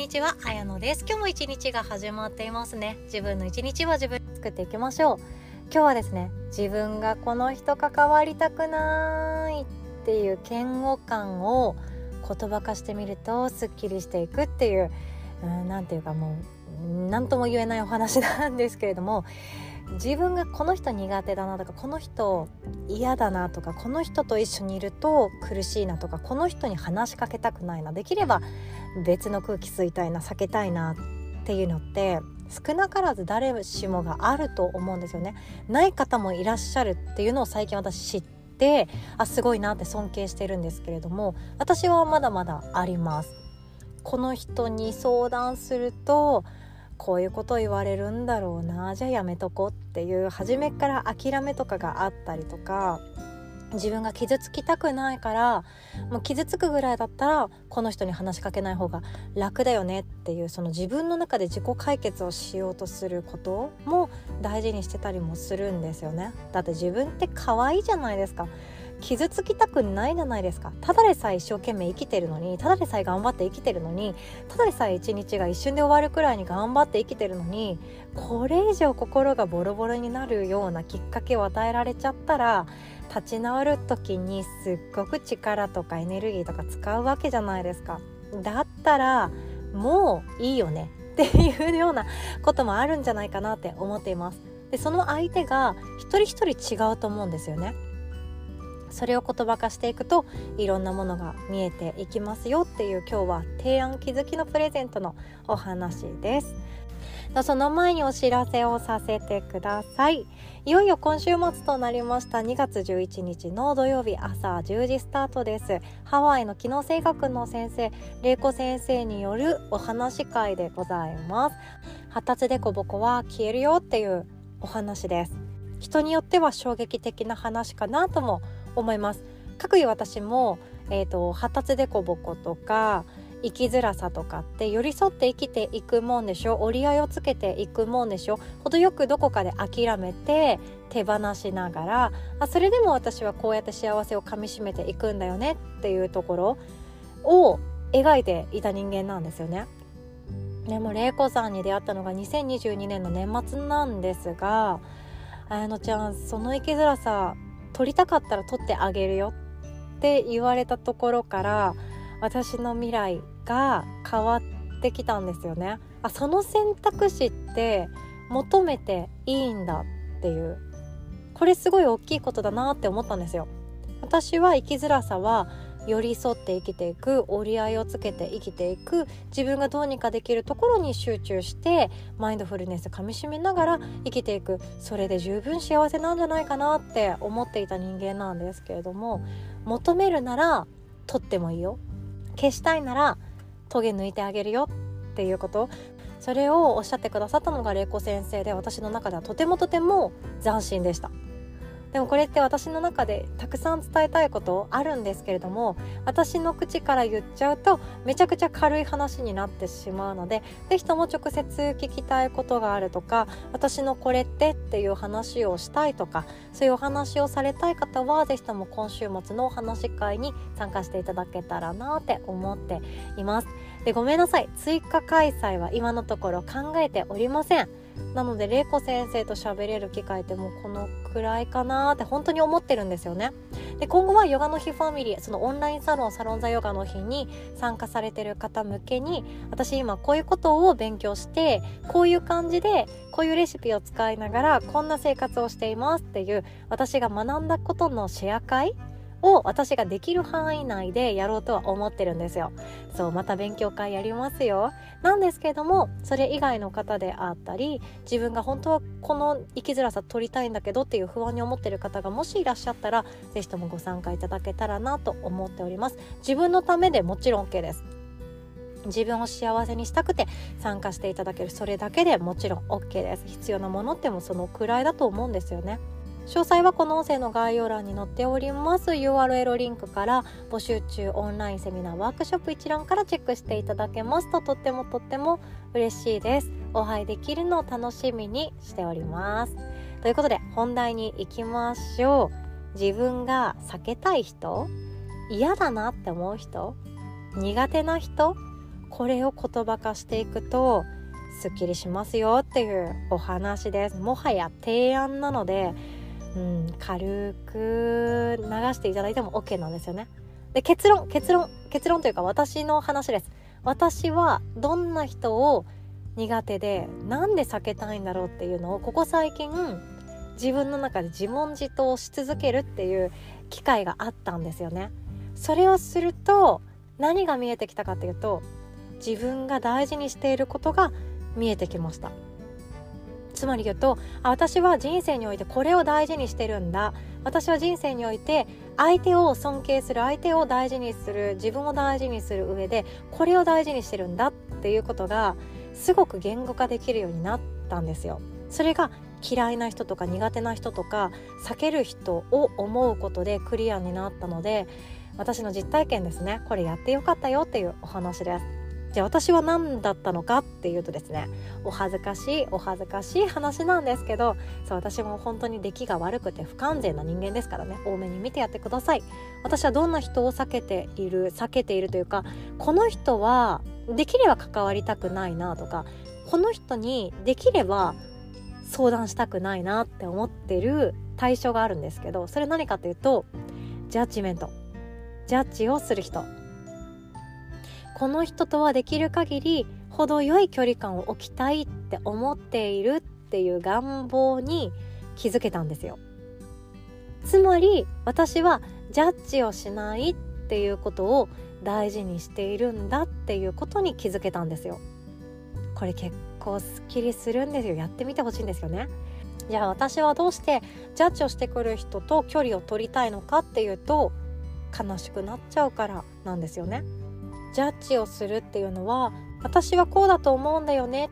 にちは、あやのです。今日も一日が始まっていますね。自分の一日は自分で作っていきましょう。今日はですね、自分がこの人関わりたくないっていう嫌悪感を言葉化してみるとすっきりしていくっていう何ていうかもう何とも言えないお話なんですけれども自分がこの人苦手だなとかこの人嫌だなとかこの人と一緒にいると苦しいなとかこの人に話しかけたくないなできれば別の空気吸いたいな避けたいなっていうのって少なからず誰しもがあると思うんですよね。ない方もいらっしゃるっていうのを最近私知ってあすごいなって尊敬してるんですけれども私はまだまだあります。この人に相談するとこういうこと言われるんだろうなじゃあやめとこうっていう初めから諦めとかがあったりとか自分が傷つきたくないからもう傷つくぐらいだったらこの人に話しかけない方が楽だよねっていうその自分の中で自己解決をしようとすることも大事にしてたりもするんですよね。だって自分って可愛いじゃないですか。傷つきたくないじゃないですか。ただでさえ一生懸命生きてるのにただでさえ頑張って生きてるのにただでさえ一日が一瞬で終わるくらいに頑張って生きてるのにこれ以上心がボロボロになるようなきっかけを与えられちゃったら立ち直る時にすっごく力とかエネルギーとか使うわけじゃないですか。だったらもういいよね。っていうようなこともあるんじゃないかなって思っていますでその相手が一人一人違うと思うんですよねそれを言葉化していくといろんなものが見えていきますよっていう今日は提案気づきのプレゼントのお話です。その前にお知らせをさせてください。いよいよ今週末となりました。2月11日の土曜日朝10時スタートです。ハワイの機能性学の先生玲子先生によるお話会でございます。発達でこぼこは消えるよっていうお話です。人によっては衝撃的な話かなとも思います。かくいう私も、えーと、発達でこぼことか生きづらさとかって寄り添って生きていくもんでしょ折り合いをつけていくもんでしょ程よくどこかで諦めて手放しながらあそれでも私はこうやって幸せをかみしめていくんだよねっていうところを描いていた人間なんですよね。でも玲子さんに出会ったのが2022年の年末なんですが綾乃ちゃんその生きづらさ撮りたかったら取ってあげるよって言われたところから私の未来が変わってきたんですよね。あその選択肢って求めていいんだっていうこれすごい大きいことだなって思ったんですよ。私は生きづらさは寄り添って生きていく折り合いをつけて生きていく自分がどうにかできるところに集中してマインドフルネスかみしめながら生きていく。それで十分幸せなんじゃないかなって思っていた人間なんですけれども求めるなら取ってもいいよ。消したいならトゲ抜いてあげるよ。っていうこと。それをおっしゃってくださったのが玲子先生で私の中ではとてもとても斬新でした。でもこれって私の中でたくさん伝えたいことあるんですけれども私の口から言っちゃうとめちゃくちゃ軽い話になってしまうので是非とも直接聞きたいことがあるとか私のこれってっていう話をしたいとかそういうお話をされたい方は是非とも今週末のお話会に参加していただけたらなって思っています。でごめんなさい追加開催は今のところ考えておりません。なので玲子先生と喋れる機会ってもうこのくらいかなって本当に思ってるんですよね。で今後はヨガの日ファミリーそのオンラインサロンサロンザヨガの日に参加されてる方向けに私今こういうことを勉強してこういう感じでこういうレシピを使いながらこんな生活をしていますっていう私が学んだことのシェア会を私ができる範囲内でやろうとは思ってるんですよ。そうまた勉強会やりますよ。なんですけれどもそれ以外の方であったり自分が本当はこの生きづらさ取りたいんだけどっていう不安に思ってる方がもしいらっしゃったら是非ともご参加いただけたらなと思っております。自分のためでもちろん OK です。自分を幸せにしたくて参加していただけるそれだけでもちろん OK です必要なものってもそのくらいだと思うんですよね詳細はこの音声の概要欄に載っております。URL リンクから募集中オンラインセミナーワークショップ一覧からチェックしていただけますととってもとっても嬉しいです。お会いできるのを楽しみにしております。ということで本題に行きましょう。自分が避けたい人嫌だなって思う人苦手な人これを言葉化していくとすっきりしますよっていうお話です。もはや提案なので、うん、軽く流していただいても OK なんですよね。で結論結論結論というか私の話です。私はどんな人を苦手でなんで避けたいんだろうっていうのをここ最近自分の中で自問自答し続けるっていう機会があったんですよね。それをすると何が見えてきたかっていうと自分が大事にしていることが見えてきました。つまり言うと私は人生においてこれを大事にしてるんだ私は人生において相手を尊敬する相手を大事にする自分を大事にする上でこれを大事にしてるんだっていうことがすごく言語化できるようになったんですよ。それが嫌いな人とか苦手な人とか避ける人を思うことでクリアになったので私の実体験ですねこれやってよかったよっていうお話です。じゃあ私は何だったのかっていうとですねお恥ずかしいお恥ずかしい話なんですけどそう私も本当に出来が悪くて不完全な人間ですからね多めに見てやってください。私はどんな人を避けている避けているというかこの人はできれば関わりたくないなとかこの人にできれば相談したくないなって思ってる対象があるんですけどそれ何かというとジャッジメント。ジャッジをする人。この人とはできる限り程よい距離感を置きたいって思っているっていう願望に気づけたんですよ。つまり私はジャッジをしないっていうことを大事にしているんだっていうことに気づけたんですよ。これ結構すっきりするんですよ。やってみてほしいんですよね。じゃあ私はどうしてジャッジをしてくる人と距離を取りたいのかっていうと悲しくなっちゃうからなんですよね。ジャッジをするっていうのは私はこうだと思うんだよね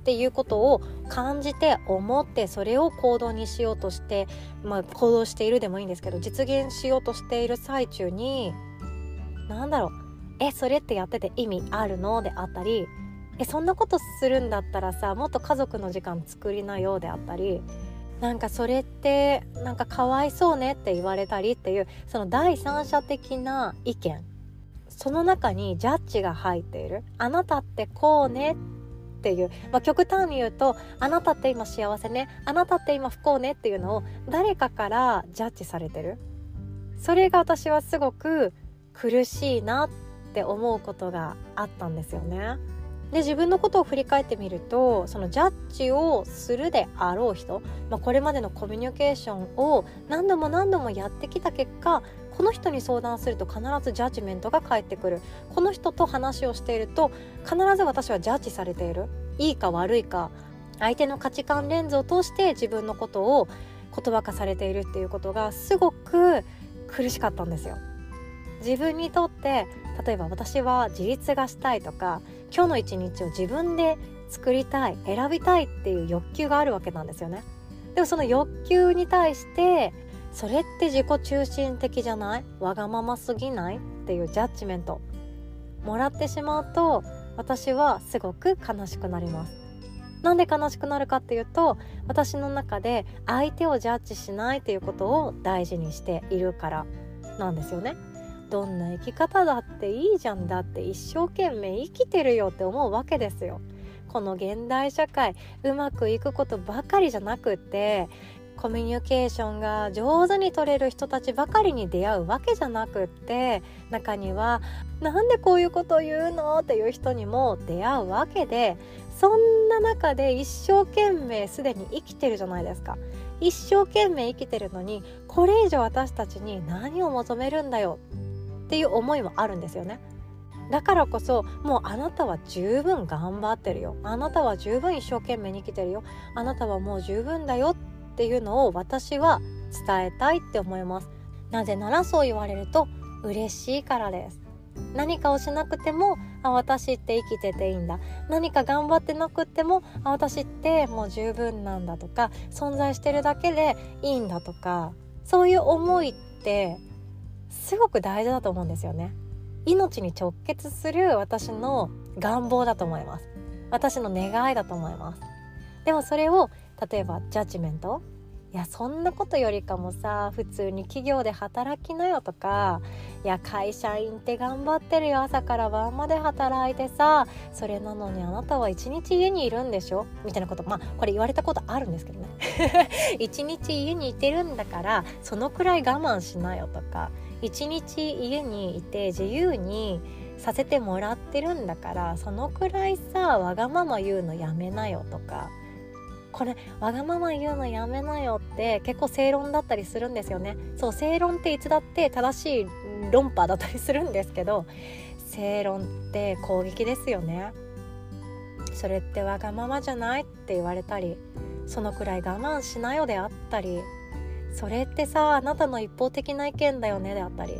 っていうことを感じて思ってそれを行動にしようとして、まあ、行動しているでもいいんですけど実現しようとしている最中に何だろうえそれってやってて意味あるのであったりえそんなことするんだったらさもっと家族の時間作りなようであったりなんかそれってなんかかわいそうねって言われたりっていうその第三者的な意見その中にジャッジが入っている。あなたってこうね。っていう、まあ、極端に言うとあなたって今幸せね。あなたって今不幸ねっていうのを誰かからジャッジされてる。それが私はすごく苦しいなって思うことがあったんですよね。で自分のことを振り返ってみるとそのジャッジをするであろう人、まあ、これまでのコミュニケーションを何度も何度もやってきた結果この人に相談すると必ずジャッジメントが返ってくるこの人と話をしていると必ず私はジャッジされているいいか悪いか相手の価値観レンズを通して自分のことを言葉化されているっていうことがすごく苦しかったんですよ。自分にとって例えば私は自立がしたいとか今日の一日を自分で作りたい選びたいっていう欲求があるわけなんですよね。でもその欲求に対してそれって自己中心的じゃない？わがまますぎないっていうジャッジメント。もらってしまうと私はすごく悲しくなります。なんで悲しくなるかっていうと私の中で相手をジャッジしないっていうことを大事にしているからなんですよね。どんな生き方だっていいじゃんだって一生懸命生きてるよって思うわけですよこの現代社会うまくいくことばかりじゃなくってコミュニケーションが上手に取れる人たちばかりに出会うわけじゃなくって中には「なんでこういうこと言うの?」っていう人にも出会うわけでそんな中で一生懸命すでに生きてるじゃないですか。一生懸命生きてるのにこれ以上私たちに何を求めるんだよっていう思いもあるんですよね。だからこそもうあなたは十分頑張ってるよ。あなたは十分一生懸命に生きてるよ。あなたはもう十分だよっていうのを私は伝えたいって思います。なぜならそう言われると嬉しいからです。何かをしなくてもあ私って生きてていいんだ。何か頑張ってなくてもあ私ってもう十分なんだとか存在してるだけでいいんだとかそういう思いってすごく大事だと思うんですよね。命に直結する私の願望だと思います。私の願いだと思います。でもそれを例えばジャッジメントいやそんなことよりかもさ普通に企業で働きなよとかいや会社員って頑張ってるよ朝から晩まで働いてさそれなのにあなたは一日家にいるんでしょ？みたいなこと。まあこれ言われたことあるんですけどね。一日家にいてるんだからそのくらい我慢しなよとか一日家にいて自由にさせてもらってるんだからそのくらいさわがまま言うのやめなよとか。これわがまま言うのやめなよって結構正論だったりするんですよね。そう正論っていつだって正しい論破だったりするんですけど正論って攻撃ですよね。それってわがままじゃないって言われたりそのくらい我慢しなよであったりそれってさあなたの一方的な意見だよねであったり。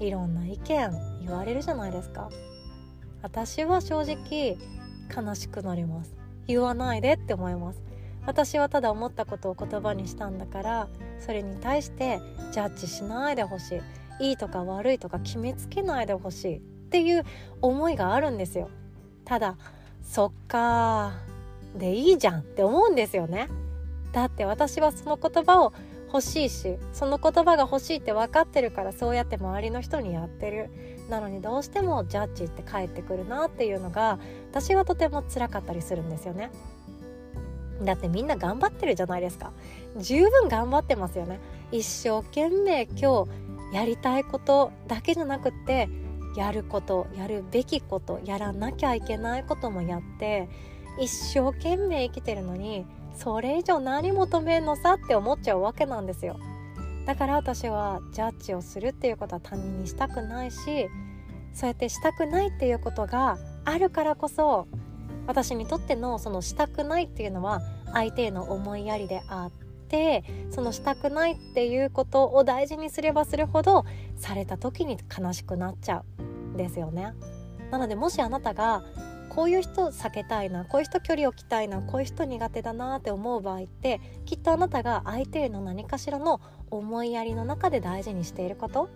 いろんな意見言われるじゃないですか。私は正直悲しくなります。言わないでって思います。私はただ思ったことを言葉にしたんだからそれに対してジャッジしないでほしい。いいとか悪いとか決めつけないでほしい。っていう思いがあるんですよ。ただそっかでいいじゃんって思うんですよね。だって私はその言葉を欲しいしその言葉が欲しいって分かってるからそうやって周りの人にやってる。なのにどうしてもジャッジって返ってくるなっていうのが私はとても辛かったりするんですよね。だってみんな頑張ってるじゃないですか。十分頑張ってますよね。一生懸命今日やりたいことだけじゃなくってやることやるべきことやらなきゃいけないこともやって一生懸命生きてるのにそれ以上何求めんのさって思っちゃうわけなんですよだから私はジャッジをするっていうことは他人にしたくないしそうやってしたくないっていうことがあるからこそ私にとってのそのしたくないっていうのは相手への思いやりであってそのしたくないっていうことを大事にすればするほどされた時に悲しくなっちゃうんですよね。なのでもしあなたがこういう人避けたいなこういう人距離を置きたいなこういう人苦手だなって思う場合ってきっとあなたが相手への何かしらの思いやりの中で大事にしていること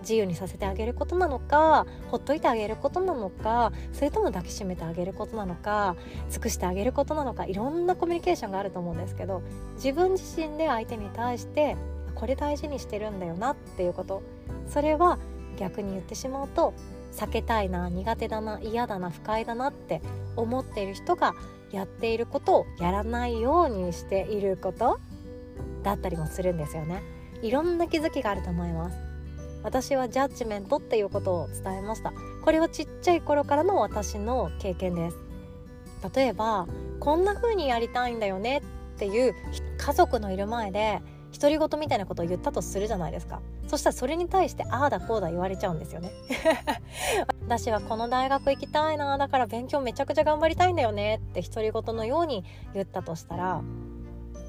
自由にさせてあげることなのかほっといてあげることなのかそれとも抱きしめてあげることなのか尽くしてあげることなのかいろんなコミュニケーションがあると思うんですけど自分自身で相手に対してこれ大事にしてるんだよなっていうことそれは逆に言ってしまうと避けたいな苦手だな嫌だな不快だなって思っている人がやっていることをやらないようにしていることだったりもするんですよね。いろんな気づきがあると思います。私はジャッジメントっていうことを伝えました。これはちっちゃい頃からの私の経験です。例えばこんな風にやりたいんだよねっていう家族のいる前で独り言みたいなことを言ったとするじゃないですか。そしたらそれに対してああだこうだ言われちゃうんですよね。私はこの大学行きたいな。だから勉強めちゃくちゃ頑張りたいんだよね。って独り言のように言ったとしたら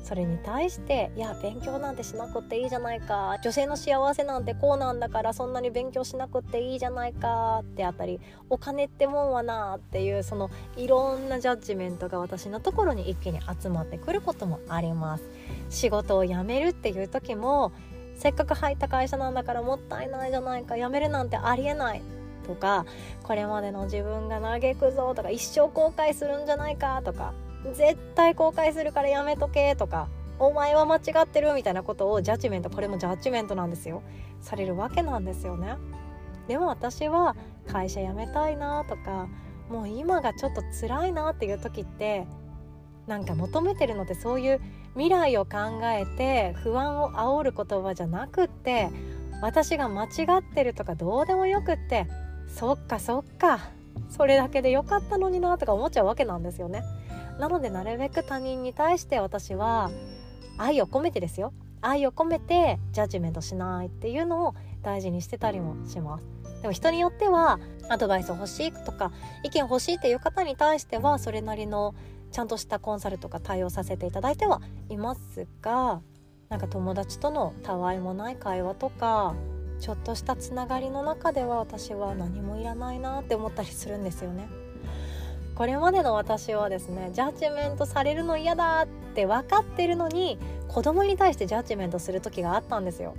それに対していや勉強なんてしなくていいじゃないか。女性の幸せなんてこうなんだからそんなに勉強しなくていいじゃないか。ってあったりお金ってもんはなっていうそのいろんなジャッジメントが私のところに一気に集まってくることもあります。仕事を辞めるっていう時もせっかく入った会社なんだからもったいないじゃないか辞めるなんてありえないとかこれまでの自分が嘆くぞとか一生後悔するんじゃないかとか絶対後悔するからやめとけとかお前は間違ってるみたいなことをジャッジメントこれもジャッジメントなんですよ。されるわけなんですよね。でも私は会社辞めたいなとかもう今がちょっと辛いなっていう時ってなんか求めてるのってそういう未来を考えて不安を煽る言葉じゃなくって私が間違ってるとかどうでもよくってそっかそっかそれだけでよかったのになとか思っちゃうわけなんですよね。なのでなるべく他人に対して私は愛を込めてですよ愛を込めてジャッジメントしないっていうのを大事にしてたりもしますでも人によってはアドバイス欲しいとか意見欲しいっていう方に対してはそれなりのちゃんとしたコンサルとか対応させていただいてはいますがなんか友達とのたわいもない会話とかちょっとしたつながりの中では私は何もいらないなって思ったりするんですよね。これまでの私はですねジャッジメントされるの嫌だって分かってるのに子供に対してジャッジメントする時があったんですよ。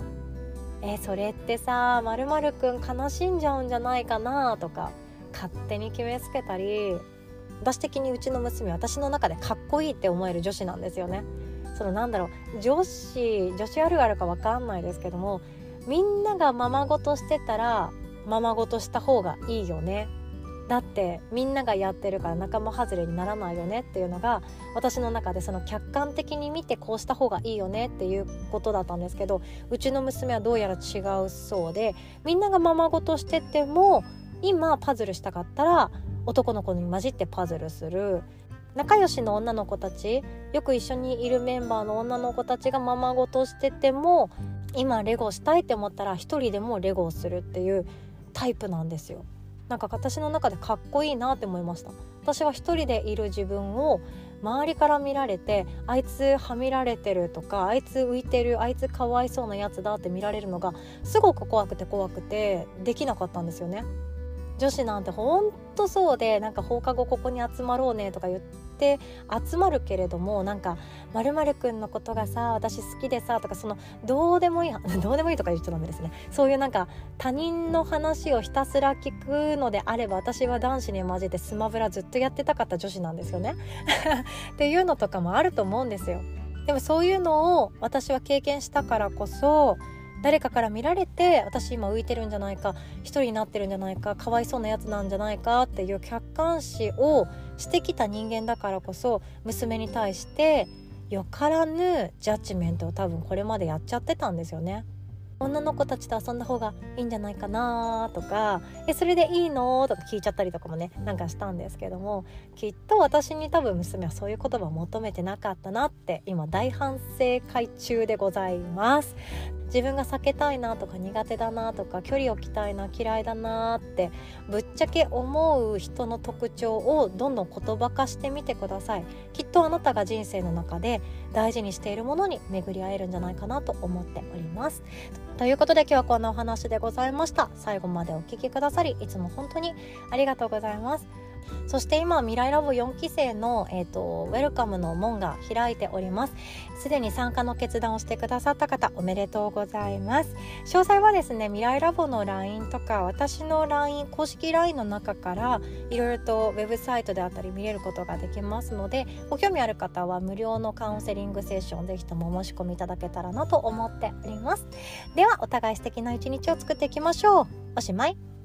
えそれってさまるくん悲しんじゃうんじゃないかなとか勝手に決めつけたり私的にうちの娘私の中でかっこいいって思える女子なんですよね。そのなんだろう女子女子あるあるか分かんないですけどもみんながままごとしてたらままごとした方がいいよね。だってみんながやってるから仲間外れにならないよね。っていうのが私の中でその客観的に見てこうした方がいいよね。っていうことだったんですけどうちの娘はどうやら違うそうでみんながままごとしてても今パズルしたかったら男の子に混じってパズルする。仲良しの女の子たちよく一緒にいるメンバーの女の子たちがままごとしてても今レゴしたいって思ったら一人でもレゴをするっていうタイプなんですよ。なんか私の中でかっこいいなって思いました。私は一人でいる自分を周りから見られてあいつはみられてるとかあいつ浮いてるあいつかわいそうなやつだって見られるのがすごく怖くて怖くてできなかったんですよね。女子なんてほんとそうでなんか放課後ここに集まろうねとか言って集まるけれどもなんか「まるくんのことがさ私好きでさ」とかそのどうでもいい どうでもいいとか言っちゃダメですね。そういうなんか他人の話をひたすら聞くのであれば私は男子に混じってスマブラずっとやってたかった女子なんですよね。っていうのとかもあると思うんですよ。でもそういうのを私は経験したからこそ誰かから見られて私今浮いてるんじゃないか一人になってるんじゃないかかわいそうなやつなんじゃないかっていう客観視をしてきた人間だからこそ娘に対してよからぬジャッジメントを多分これまでやっちゃってたんですよね。女の子たちと遊んだ方がいいんじゃないかなとか「えそれでいいの?」とか聞いちゃったりとかもねなんかしたんですけどもきっと私に多分娘はそういう言葉を求めてなかったなって今大反省会中でございます自分が避けたいなとか苦手だなとか距離を置きたいな嫌いだなってぶっちゃけ思う人の特徴をどんどん言葉化してみてくださいきっとあなたが人生の中で大事にしているものに巡り合えるんじゃないかなと思っておりますということで今日はこんなお話でございました。最後までお聴きくださりいつも本当にありがとうございます。そして今未来ラボ4期生の、えーと、ウェルカムの門が開いております。すでに参加の決断をしてくださった方おめでとうございます。詳細はですね未来ラボの LINE とか私の LINE 公式 LINE の中からいろいろとウェブサイトであったり見れることができますのでご興味ある方は無料のカウンセリングセッションぜひともお申し込みいただけたらなと思っております。ではお互い素敵な一日を作っていきましょう。おしまい。